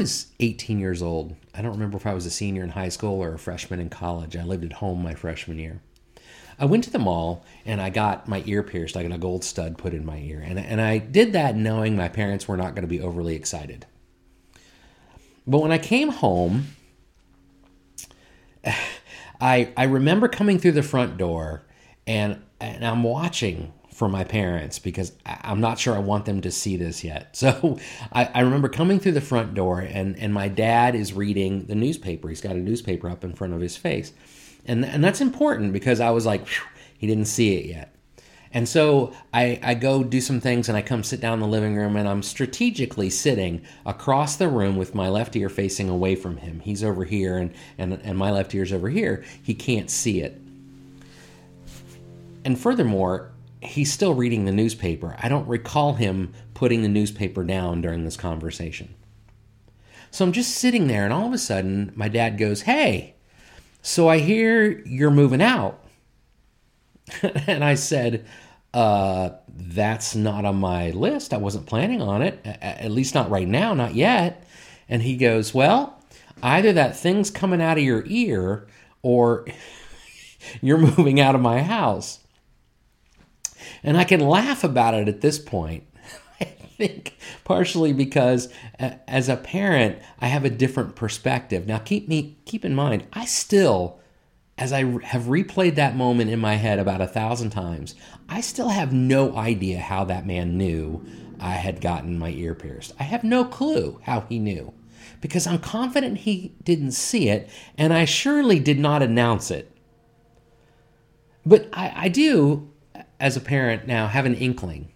was 18 years old, I don't remember if I was a senior in high school or a freshman in college. I lived at home my freshman year. I went to the mall and I got my ear pierced. I got a gold stud put in my ear. And, and I did that knowing my parents were not going to be overly excited. But when I came home, I, I remember coming through the front door and, and I'm watching for my parents because I'm not sure I want them to see this yet. So I, I, remember coming through the front door and, and my dad is reading the newspaper. He's got a newspaper up in front of his face. And, and that's important because I was like, he didn't see it yet. And so I, I go do some things and I come sit down in the living room and I'm strategically sitting across the room with my left ear facing away from him. He's over here and, and, and my left ear's over here. He can't see it. And furthermore, he's still reading the newspaper. I don't recall him putting the newspaper down during this conversation. So I'm just sitting there and all of a sudden my dad goes, Hey, so I hear you're moving out. and I said, uh, that's not on my list. I wasn't planning on it, at least not right now, not yet. And he goes, Well, either that thing's coming out of your ear or you're moving out of my house. And I can laugh about it at this point. I think partially because as a parent, I have a different perspective. Now keep me keep in mind, I still as I have replayed that moment in my head about a thousand times, I still have no idea how that man knew I had gotten my ear pierced. I have no clue how he knew because I'm confident he didn't see it, and I surely did not announce it. But I, I do, as a parent now, have an inkling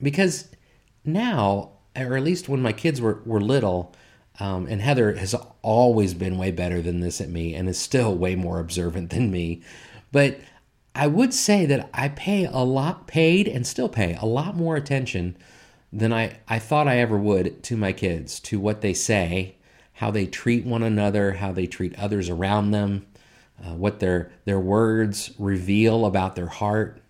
because now, or at least when my kids were, were little, um, and Heather has always been way better than this at me and is still way more observant than me. But I would say that I pay a lot, paid and still pay a lot more attention than I, I thought I ever would to my kids, to what they say, how they treat one another, how they treat others around them, uh, what their, their words reveal about their heart.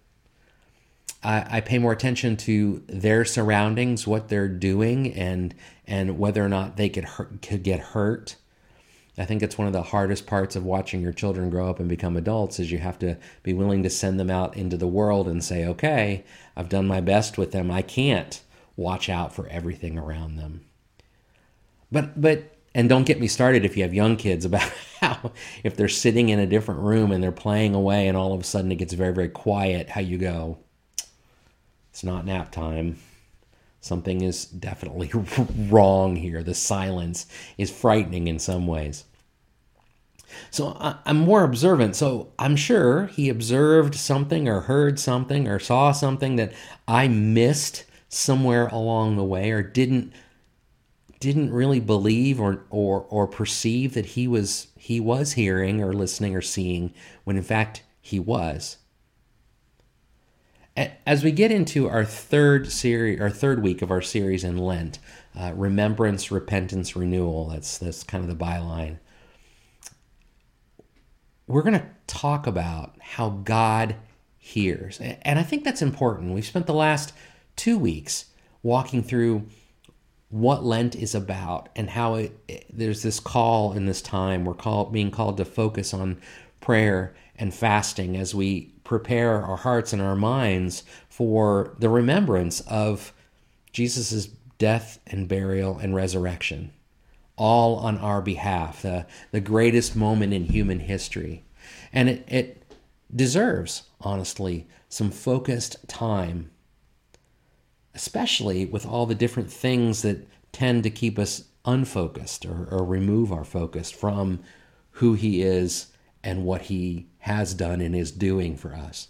I, I pay more attention to their surroundings, what they're doing, and and whether or not they could hurt, could get hurt. I think it's one of the hardest parts of watching your children grow up and become adults is you have to be willing to send them out into the world and say, "Okay, I've done my best with them. I can't watch out for everything around them." But but and don't get me started if you have young kids about how if they're sitting in a different room and they're playing away and all of a sudden it gets very very quiet, how you go, it's not nap time. Something is definitely wrong here. The silence is frightening in some ways. So I'm more observant. So I'm sure he observed something or heard something or saw something that I missed somewhere along the way or didn't didn't really believe or or or perceive that he was he was hearing or listening or seeing when in fact he was as we get into our third series, our third week of our series in Lent, uh, remembrance, repentance, renewal. That's that's kind of the byline. We're going to talk about how God hears, and I think that's important. We've spent the last two weeks walking through what Lent is about and how it, it, there's this call in this time. We're called being called to focus on prayer and fasting as we prepare our hearts and our minds for the remembrance of Jesus' death and burial and resurrection, all on our behalf, the, the greatest moment in human history. And it, it deserves, honestly, some focused time, especially with all the different things that tend to keep us unfocused or, or remove our focus from who He is and what He has done and is doing for us.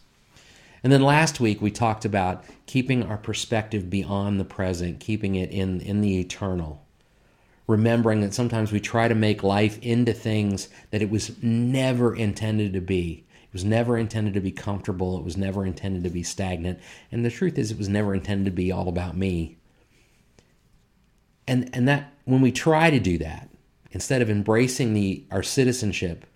And then last week we talked about keeping our perspective beyond the present, keeping it in, in the eternal. Remembering that sometimes we try to make life into things that it was never intended to be. It was never intended to be comfortable. It was never intended to be stagnant. And the truth is, it was never intended to be all about me. And, and that when we try to do that, instead of embracing the, our citizenship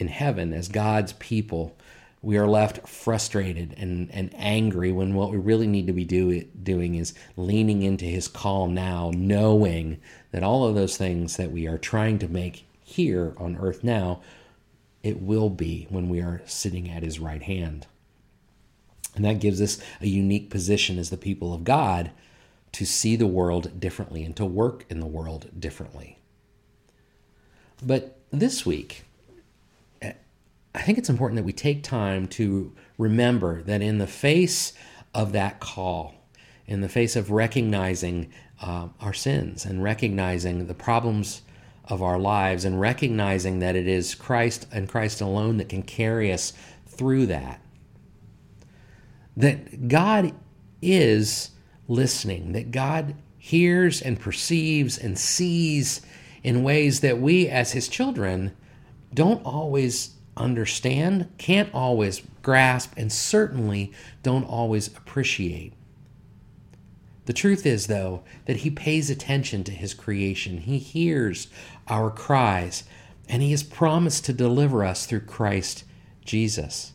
in heaven as God's people, we are left frustrated and, and angry when what we really need to be do, doing is leaning into his call now, knowing that all of those things that we are trying to make here on earth now, it will be when we are sitting at his right hand. And that gives us a unique position as the people of God to see the world differently and to work in the world differently. But this week, I think it's important that we take time to remember that in the face of that call, in the face of recognizing uh, our sins and recognizing the problems of our lives and recognizing that it is Christ and Christ alone that can carry us through that, that God is listening, that God hears and perceives and sees in ways that we as his children don't always understand, can't always grasp, and certainly don't always appreciate. The truth is, though, that He pays attention to His creation. He hears our cries, and He has promised to deliver us through Christ Jesus.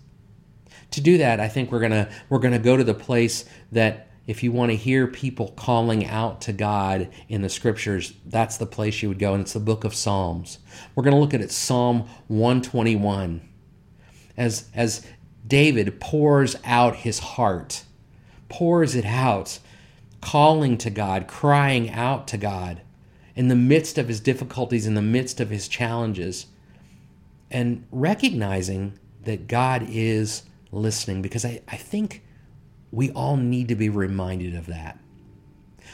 To do that, I think we're gonna we're gonna go to the place that if you want to hear people calling out to God in the scriptures, that's the place you would go, and it's the book of Psalms. We're going to look at it, Psalm 121. As, as David pours out his heart, pours it out, calling to God, crying out to God in the midst of his difficulties, in the midst of his challenges, and recognizing that God is listening, because I, I think we all need to be reminded of that.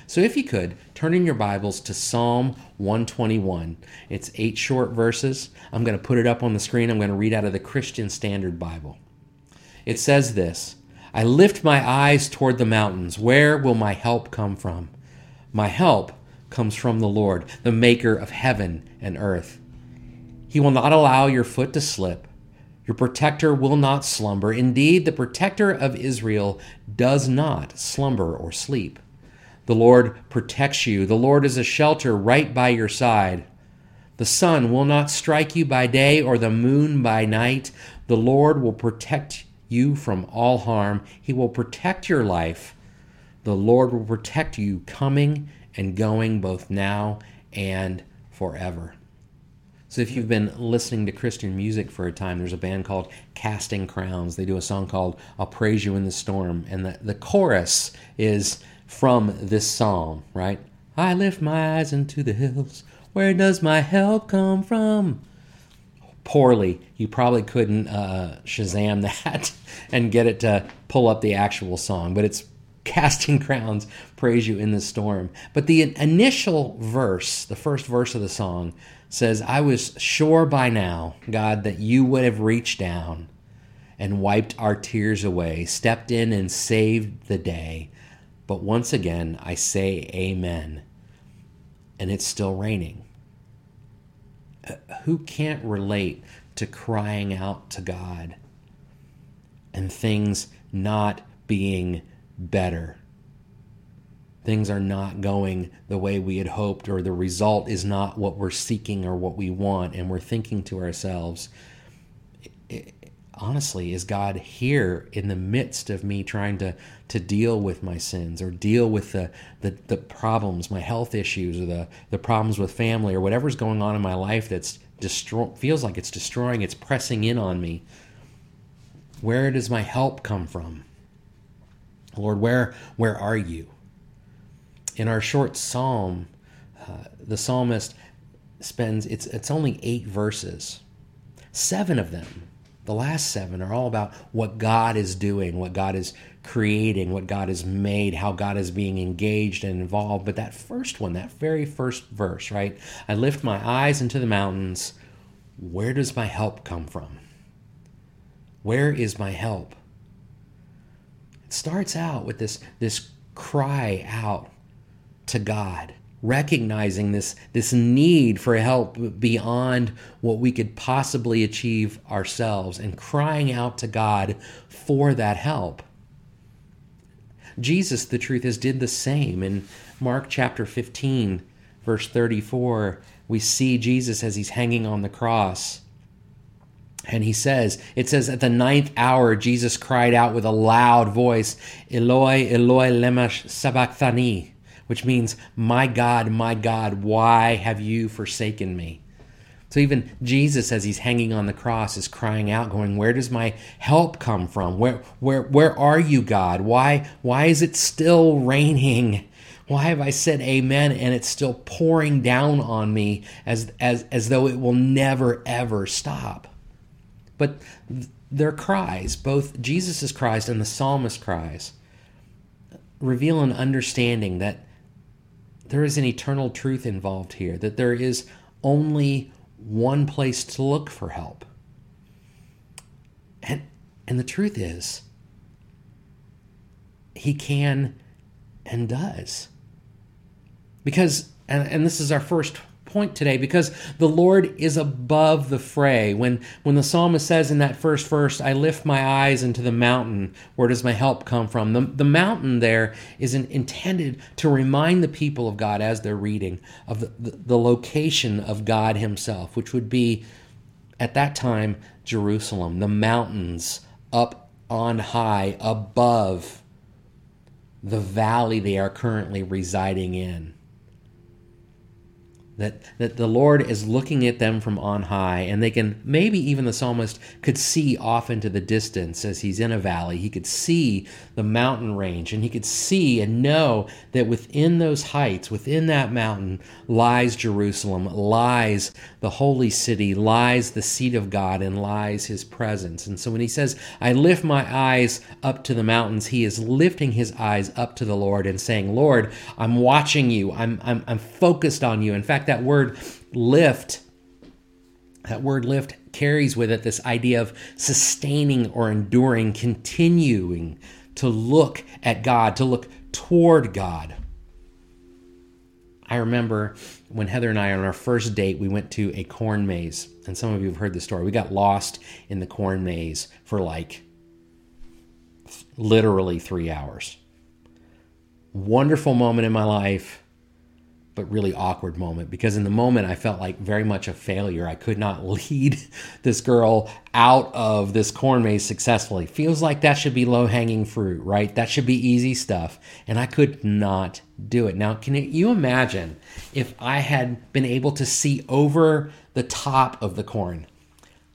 So, if you could, turn in your Bibles to Psalm 121. It's eight short verses. I'm going to put it up on the screen. I'm going to read out of the Christian Standard Bible. It says this I lift my eyes toward the mountains. Where will my help come from? My help comes from the Lord, the maker of heaven and earth. He will not allow your foot to slip. Your protector will not slumber. Indeed, the protector of Israel does not slumber or sleep. The Lord protects you. The Lord is a shelter right by your side. The sun will not strike you by day or the moon by night. The Lord will protect you from all harm. He will protect your life. The Lord will protect you coming and going both now and forever. So if you've been listening to Christian music for a time, there's a band called Casting Crowns. They do a song called I'll Praise You in the Storm. And the, the chorus is from this psalm, right? I lift my eyes into the hills. Where does my help come from? Poorly. You probably couldn't uh, Shazam that and get it to pull up the actual song, but it's casting crowns, praise you in the storm. But the initial verse, the first verse of the song, says, I was sure by now, God, that you would have reached down and wiped our tears away, stepped in and saved the day. But once again, I say amen. And it's still raining. Who can't relate to crying out to God and things not being better? Things are not going the way we had hoped, or the result is not what we're seeking or what we want, and we're thinking to ourselves, honestly, is God here in the midst of me trying to, to deal with my sins or deal with the, the, the problems, my health issues, or the, the problems with family, or whatever's going on in my life that's destroy, feels like it's destroying, it's pressing in on me? Where does my help come from? Lord, where, where are you? In our short psalm, uh, the psalmist spends it's it's only eight verses. Seven of them, the last seven, are all about what God is doing, what God is creating, what God has made, how God is being engaged and involved. But that first one, that very first verse, right? I lift my eyes into the mountains. Where does my help come from? Where is my help? It starts out with this, this cry out to God, recognizing this, this need for help beyond what we could possibly achieve ourselves and crying out to God for that help. Jesus, the truth is, did the same. In Mark chapter 15, verse 34, we see Jesus as he's hanging on the cross. And he says, it says, at the ninth hour, Jesus cried out with a loud voice, Eloi, Eloi, lema sabachthani, which means, My God, my God, why have you forsaken me? So even Jesus, as he's hanging on the cross, is crying out, going, Where does my help come from? Where, where, where are you, God? Why, why is it still raining? Why have I said amen and it's still pouring down on me as, as, as though it will never, ever stop? But their cries, both Jesus' cries and the psalmist's cries, reveal an understanding that there is an eternal truth involved here, that there is only one place to look for help. And, and the truth is, he can and does. Because, and, and this is our first point today because the Lord is above the fray. When when the psalmist says in that first verse, I lift my eyes into the mountain, where does my help come from? The, the mountain there is an, intended to remind the people of God as they're reading of the, the, the location of God Himself, which would be at that time Jerusalem, the mountains up on high above the valley they are currently residing in that that the Lord is looking at them from on high, and they can maybe even the psalmist could see off into the distance as he's in a valley. He could see the mountain range, and he could see and know that within those heights, within that mountain, lies Jerusalem, lies the holy city, lies the seat of God, and lies his presence. And so when he says, I lift my eyes up to the mountains, he is lifting his eyes up to the Lord and saying, Lord, I'm watching you. I'm I'm, I'm focused on you. In fact, that word lift, that word lift carries with it this idea of sustaining or enduring, continuing to look at God, to look toward God. I remember when Heather and I, on our first date, we went to a corn maze. And some of you have heard the story. We got lost in the corn maze for like literally three hours. Wonderful moment in my life but really awkward moment because in the moment I felt like very much a failure. I could not lead this girl out of this corn maze successfully. Feels like that should be low hanging fruit, right? That should be easy stuff. And I could not do it. Now, can you imagine if I had been able to see over the top of the corn?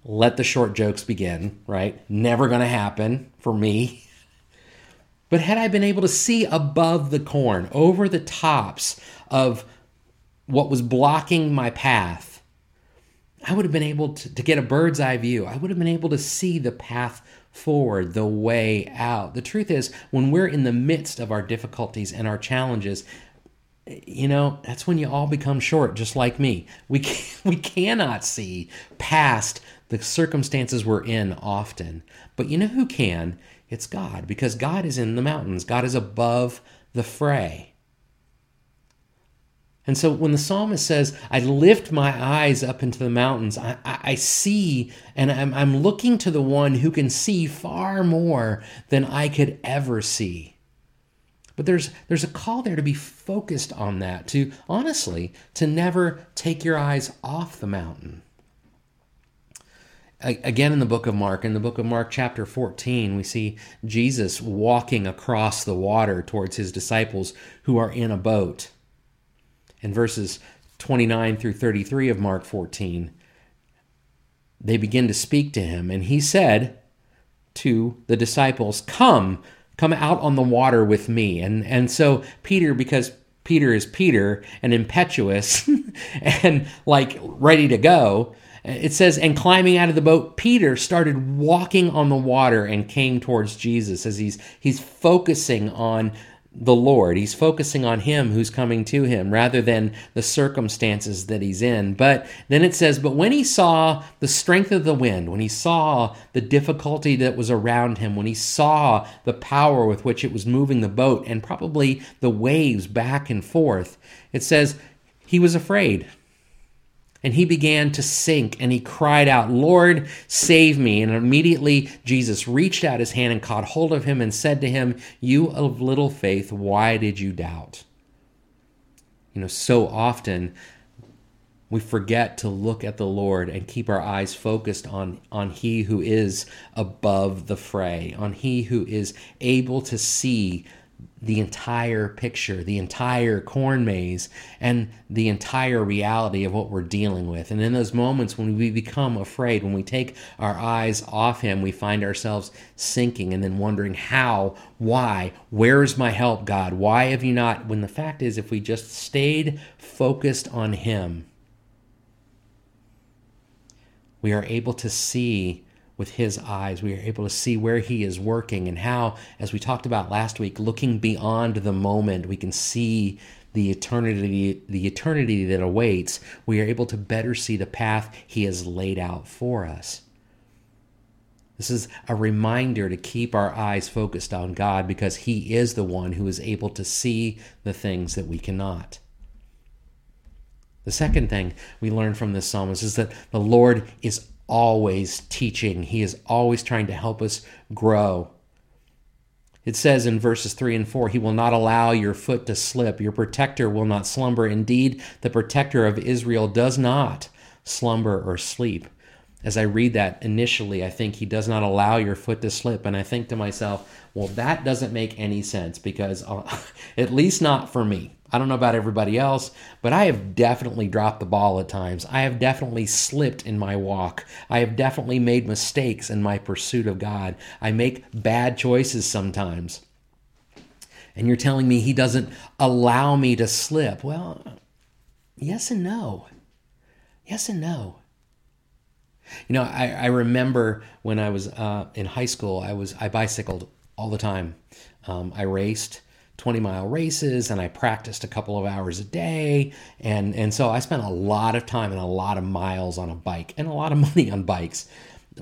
Let the short jokes begin, right? Never going to happen for me. But had I been able to see above the corn, over the tops of what was blocking my path, I would have been able to, to get a bird's eye view. I would have been able to see the path forward, the way out. The truth is, when we're in the midst of our difficulties and our challenges, you know, that's when you all become short, just like me. We, can, we cannot see past the circumstances we're in often. But you know who can? It's God, because God is in the mountains, God is above the fray. And so when the psalmist says, I lift my eyes up into the mountains, I, I, I see and I'm, I'm looking to the one who can see far more than I could ever see. But there's, there's a call there to be focused on that, to honestly, to never take your eyes off the mountain. Again, in the book of Mark, in the book of Mark, chapter 14, we see Jesus walking across the water towards his disciples who are in a boat in verses 29 through 33 of Mark 14, they begin to speak to him. And he said to the disciples, Come, come out on the water with me. And, and so Peter, because Peter is Peter and impetuous and like ready to go, it says, and climbing out of the boat, Peter started walking on the water and came towards Jesus as he's he's focusing on the Lord. He's focusing on Him who's coming to him rather than the circumstances that he's in. But then it says, But when he saw the strength of the wind, when he saw the difficulty that was around him, when he saw the power with which it was moving the boat and probably the waves back and forth, it says, He was afraid and he began to sink and he cried out, Lord, save me. And immediately Jesus reached out his hand and caught hold of him and said to him, You of little faith, why did you doubt? You know, so often we forget to look at the Lord and keep our eyes focused on, on He who is above the fray, on He who is able to see the entire picture, the entire corn maze, and the entire reality of what we're dealing with. And in those moments when we become afraid, when we take our eyes off Him, we find ourselves sinking and then wondering how, why, where is my help, God? Why have you not? When the fact is, if we just stayed focused on Him, we are able to see with his eyes. We are able to see where he is working and how, as we talked about last week, looking beyond the moment, we can see the eternity the eternity that awaits. We are able to better see the path he has laid out for us. This is a reminder to keep our eyes focused on God because he is the one who is able to see the things that we cannot. The second thing we learn from this psalmist is that the Lord is always teaching, He is always trying to help us grow. It says in verses 3 and 4 He will not allow your foot to slip, your protector will not slumber. Indeed, the protector of Israel does not slumber or sleep. As I read that initially, I think He does not allow your foot to slip. And I think to myself, well, that doesn't make any sense because, uh, at least not for me. I don't know about everybody else, but I have definitely dropped the ball at times. I have definitely slipped in my walk. I have definitely made mistakes in my pursuit of God. I make bad choices sometimes. And you're telling me He doesn't allow me to slip. Well, yes and no. Yes and no. You know, I, I remember when I was uh, in high school, I was I bicycled all the time. Um, I raced. 20 mile races and I practiced a couple of hours a day. And, and so I spent a lot of time and a lot of miles on a bike and a lot of money on bikes.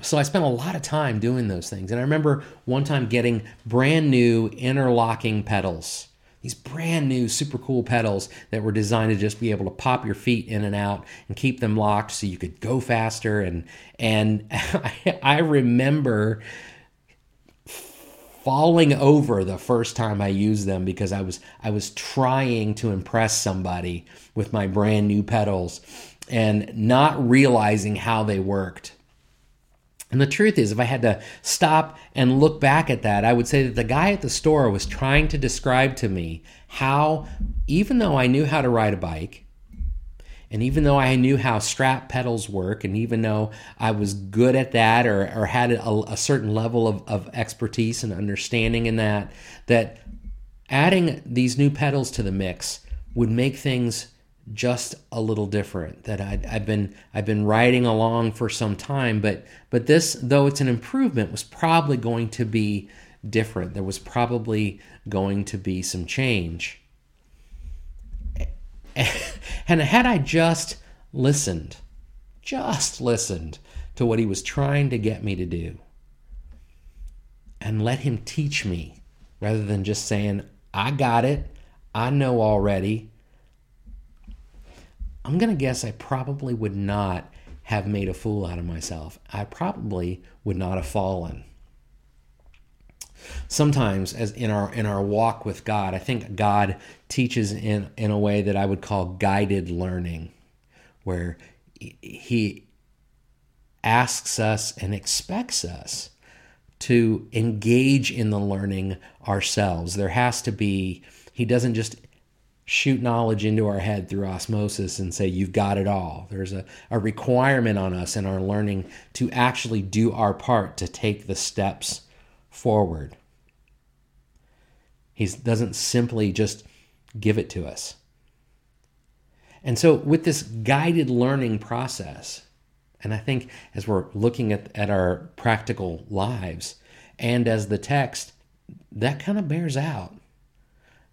So I spent a lot of time doing those things. And I remember one time getting brand new interlocking pedals. These brand new, super cool pedals that were designed to just be able to pop your feet in and out and keep them locked so you could go faster. And and I, I remember falling over the first time I used them because I was I was trying to impress somebody with my brand new pedals and not realizing how they worked. And the truth is, if I had to stop and look back at that, I would say that the guy at the store was trying to describe to me how, even though I knew how to ride a bike, and even though I knew how strap pedals work, and even though I was good at that or, or had a, a certain level of, of expertise and understanding in that, that adding these new pedals to the mix would make things just a little different that i have been I've been riding along for some time. But but this though it's an improvement was probably going to be different. There was probably going to be some change and had I just listened, just listened to what he was trying to get me to do, and let him teach me rather than just saying, I got it, I know already, I'm going to guess I probably would not have made a fool out of myself. I probably would not have fallen sometimes as in our in our walk with God, I think God teaches in in a way that I would call guided learning, where he asks us and expects us to engage in the learning ourselves. There has to be he doesn't just shoot knowledge into our head through osmosis and say you've got it all there's a, a requirement on us in our learning to actually do our part to take the steps forward. He doesn't simply just give it to us. And so, with this guided learning process, and I think as we're looking at, at our practical lives and as the text, that kind of bears out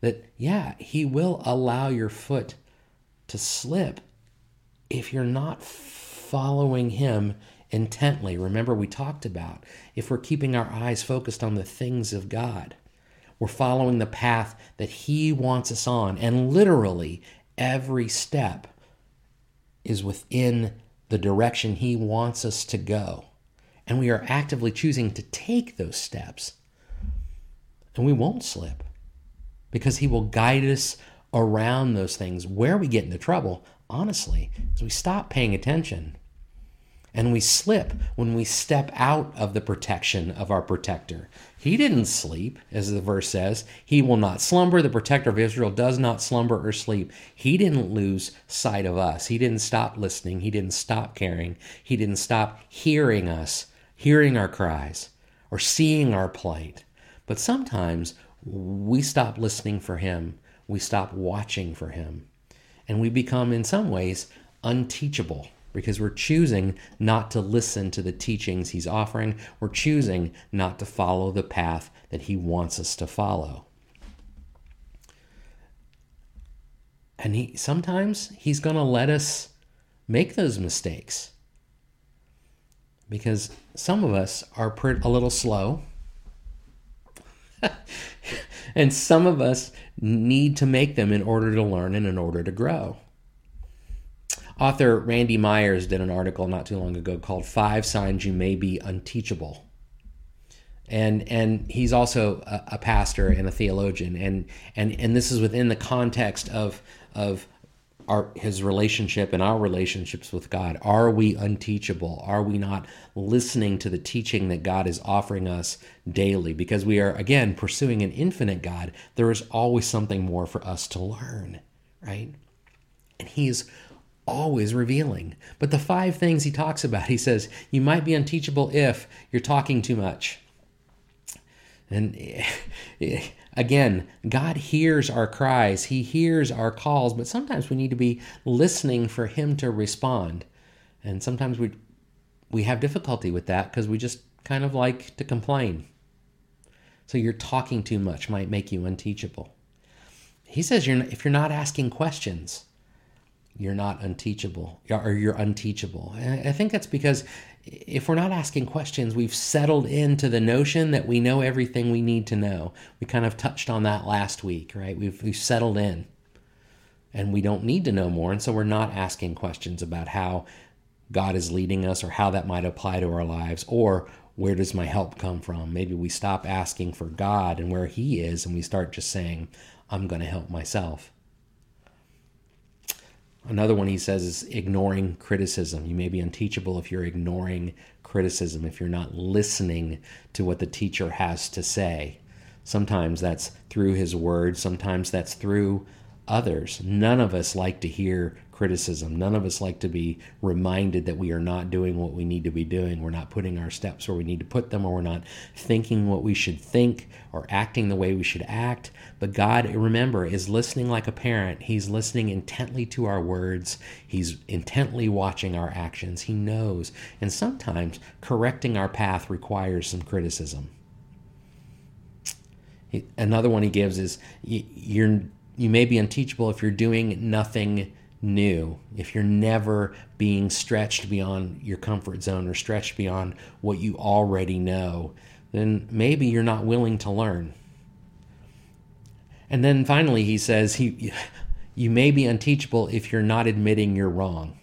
that, yeah, he will allow your foot to slip if you're not following him intently. Remember, we talked about if we're keeping our eyes focused on the things of God, we're following the path that He wants us on. And literally, every step is within the direction He wants us to go. And we are actively choosing to take those steps. And we won't slip because He will guide us around those things. Where we get into trouble, honestly, is we stop paying attention and we slip when we step out of the protection of our protector. He didn't sleep, as the verse says. He will not slumber. The protector of Israel does not slumber or sleep. He didn't lose sight of us. He didn't stop listening. He didn't stop caring. He didn't stop hearing us, hearing our cries, or seeing our plight. But sometimes we stop listening for Him. We stop watching for Him. And we become, in some ways, unteachable because we're choosing not to listen to the teachings he's offering. We're choosing not to follow the path that he wants us to follow. And he sometimes he's going to let us make those mistakes. Because some of us are a little slow. and some of us need to make them in order to learn and in order to grow. Author Randy Myers did an article not too long ago called Five Signs You May Be Unteachable. And, and he's also a, a pastor and a theologian and, and, and this is within the context of, of our his relationship and our relationships with God. Are we unteachable? Are we not listening to the teaching that God is offering us daily? Because we are again pursuing an infinite God, there is always something more for us to learn, right? And he's always revealing. But the five things he talks about, he says, you might be unteachable if you're talking too much. And again, God hears our cries, He hears our calls, but sometimes we need to be listening for Him to respond. And sometimes we we have difficulty with that because we just kind of like to complain. So you're talking too much might make you unteachable. He says you're if you're not asking questions, you're not unteachable or you're unteachable. And I think that's because if we're not asking questions, we've settled into the notion that we know everything we need to know. We kind of touched on that last week, right? We've, we've settled in and we don't need to know more. And so we're not asking questions about how God is leading us or how that might apply to our lives or where does my help come from? Maybe we stop asking for God and where He is and we start just saying, I'm going to help myself. Another one he says is ignoring criticism. You may be unteachable if you're ignoring criticism, if you're not listening to what the teacher has to say. Sometimes that's through his word, sometimes that's through others. None of us like to hear criticism. None of us like to be reminded that we are not doing what we need to be doing. We're not putting our steps where we need to put them, or we're not thinking what we should think or acting the way we should act. But God, remember, is listening like a parent. He's listening intently to our words, He's intently watching our actions. He knows. And sometimes correcting our path requires some criticism. Another one he gives is you're you may be unteachable if you're doing nothing new, if you're never being stretched beyond your comfort zone or stretched beyond what you already know, then maybe you're not willing to learn. And then finally, he says, he, You may be unteachable if you're not admitting you're wrong.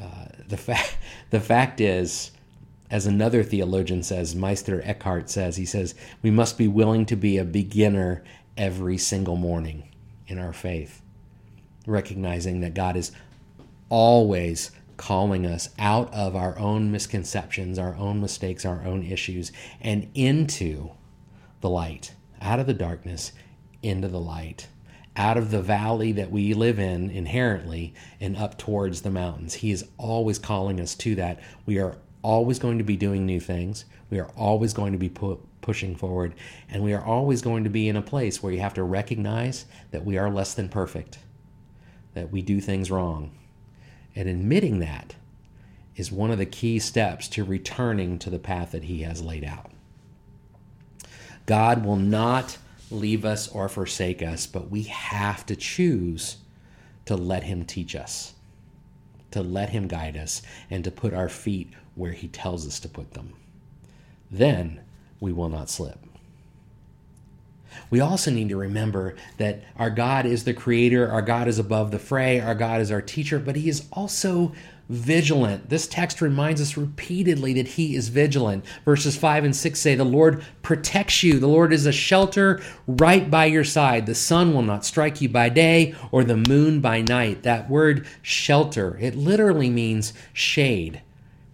Uh, the, fa- the fact is, as another theologian says, Meister Eckhart says, he says, we must be willing to be a beginner every single morning in our faith recognizing that God is always calling us out of our own misconceptions, our own mistakes, our own issues, and into the light, out of the darkness, into the light, out of the valley that we live in inherently, and up towards the mountains. He is always calling us to that. We are always going to be doing new things. We are always going to be pu- pushing forward. And we are always going to be in a place where you have to recognize that we are less than perfect that we do things wrong. And admitting that is one of the key steps to returning to the path that He has laid out. God will not leave us or forsake us, but we have to choose to let Him teach us, to let Him guide us, and to put our feet where He tells us to put them. Then we will not slip. We also need to remember that our God is the creator, our God is above the fray, our God is our teacher, but He is also vigilant. This text reminds us repeatedly that he is vigilant. Verses 5 and 6 say, The Lord protects you. The Lord is a shelter right by your side. The sun will not strike you by day or the moon by night. That word shelter, it literally means shade,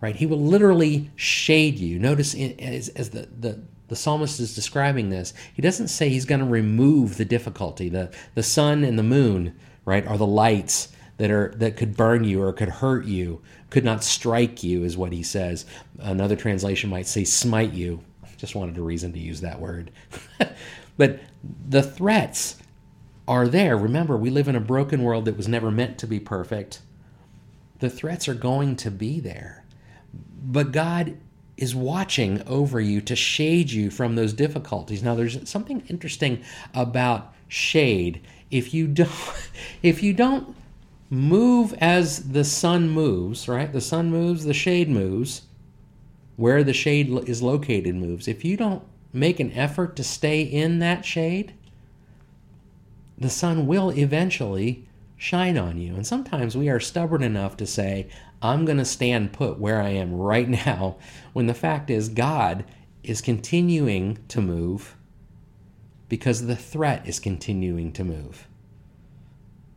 right? He will literally shade you. Notice as, as the, the the psalmist is describing this, he doesn't say he's going to remove the difficulty. The, the sun and the moon, right, are the lights that are that could burn you or could hurt you, could not strike you, is what he says. Another translation might say smite you. Just wanted a reason to use that word. but the threats are there. Remember, we live in a broken world that was never meant to be perfect. The threats are going to be there. But God is watching over you to shade you from those difficulties. Now there's something interesting about shade. If you don't if you don't move as the sun moves, right? The sun moves, the shade moves. Where the shade is located moves. If you don't make an effort to stay in that shade, the sun will eventually shine on you. And sometimes we are stubborn enough to say, I'm going to stand put where I am right now, when the fact is, God is continuing to move because the threat is continuing to move.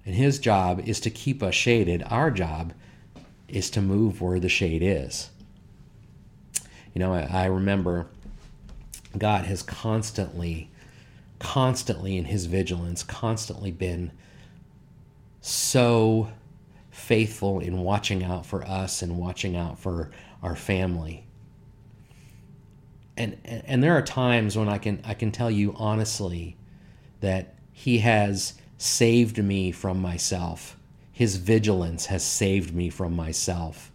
And his job is to keep us shaded. Our job is to move where the shade is. You know, I, I remember God has constantly, constantly in his vigilance, constantly been so faithful in watching out for us and watching out for our family. And and there are times when I can I can tell you honestly that he has saved me from myself. His vigilance has saved me from myself.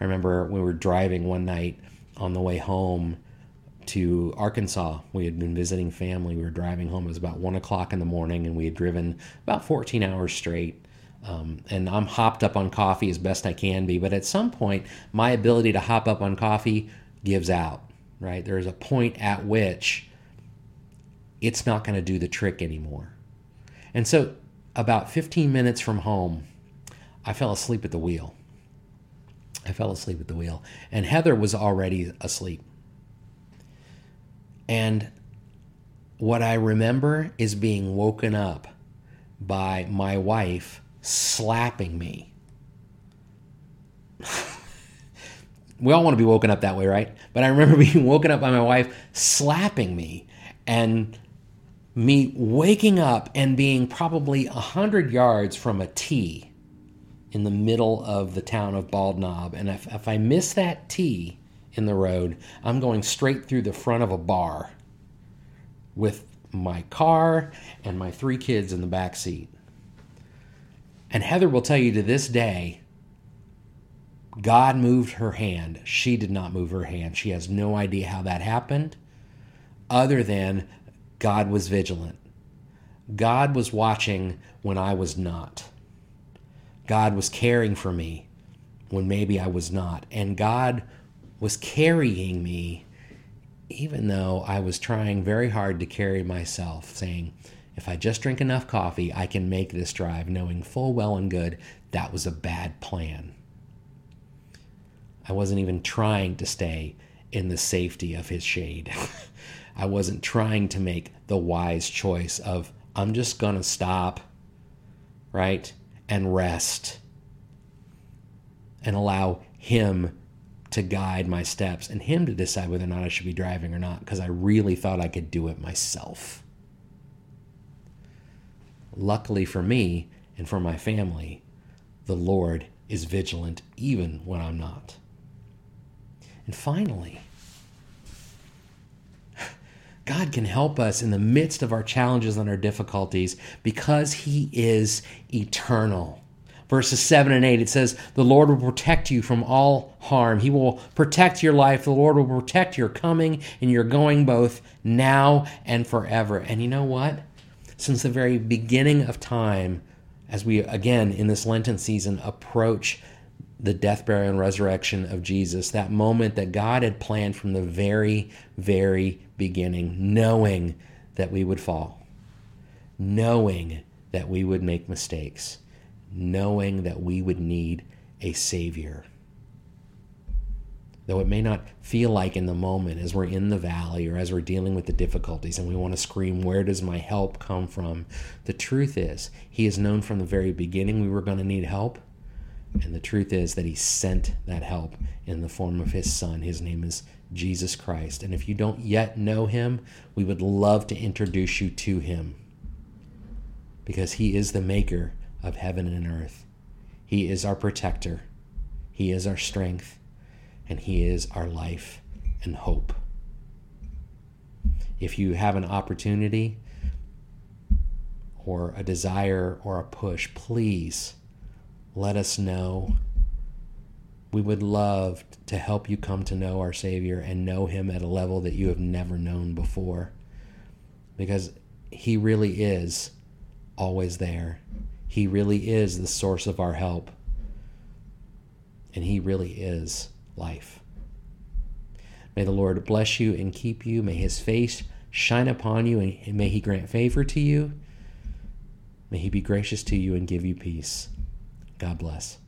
I remember we were driving one night on the way home to Arkansas. We had been visiting family. We were driving home. It was about one o'clock in the morning, and we had driven about 14 hours straight. Um, and I'm hopped up on coffee as best I can be. But at some point, my ability to hop up on coffee gives out, right? There's a point at which it's not going to do the trick anymore. And so, about 15 minutes from home, I fell asleep at the wheel. I fell asleep at the wheel. And Heather was already asleep. And what I remember is being woken up by my wife slapping me. we all want to be woken up that way, right? But I remember being woken up by my wife slapping me and me waking up and being probably a 100 yards from a T in the middle of the town of Bald Knob. And if, if I miss that T in the road, I'm going straight through the front of a bar with my car and my three kids in the back seat. And Heather will tell you to this day, God moved her hand. She did not move her hand. She has no idea how that happened, other than God was vigilant. God was watching when I was not. God was caring for me when maybe I was not. And God was carrying me even though I was trying very hard to carry myself, saying, if I just drink enough coffee, I can make this drive, knowing full well and good that was a bad plan. I wasn't even trying to stay in the safety of his shade. I wasn't trying to make the wise choice of, I'm just going to stop, right, and rest and allow him to guide my steps and him to decide whether or not I should be driving or not because I really thought I could do it myself. Luckily for me and for my family, the Lord is vigilant even when I'm not. And finally, God can help us in the midst of our challenges and our difficulties because He is eternal. Verses 7 and 8, it says, The Lord will protect you from all harm. He will protect your life. The Lord will protect your coming and your going both now and forever. And you know what? Since the very beginning of time, as we again in this Lenten season approach the death, burial, and resurrection of Jesus, that moment that God had planned from the very, very beginning, knowing that we would fall, knowing that we would make mistakes, knowing that we would need a Savior. Though it may not feel like in the moment as we're in the valley or as we're dealing with the difficulties and we want to scream, Where does my help come from? The truth is, He has known from the very beginning we were going to need help. And the truth is that He sent that help in the form of His Son. His name is Jesus Christ. And if you don't yet know Him, we would love to introduce you to Him because He is the maker of heaven and earth. He is our protector, He is our strength and He is our life and hope. If you have an opportunity or a desire or a push, please let us know. We would love to help you come to know our Savior and know Him at a level that you have never known before. Because He really is always there. He really is the source of our help. And He really is life. May the Lord bless you and keep you. May his face shine upon you and may he grant favor to you. May he be gracious to you and give you peace. God bless.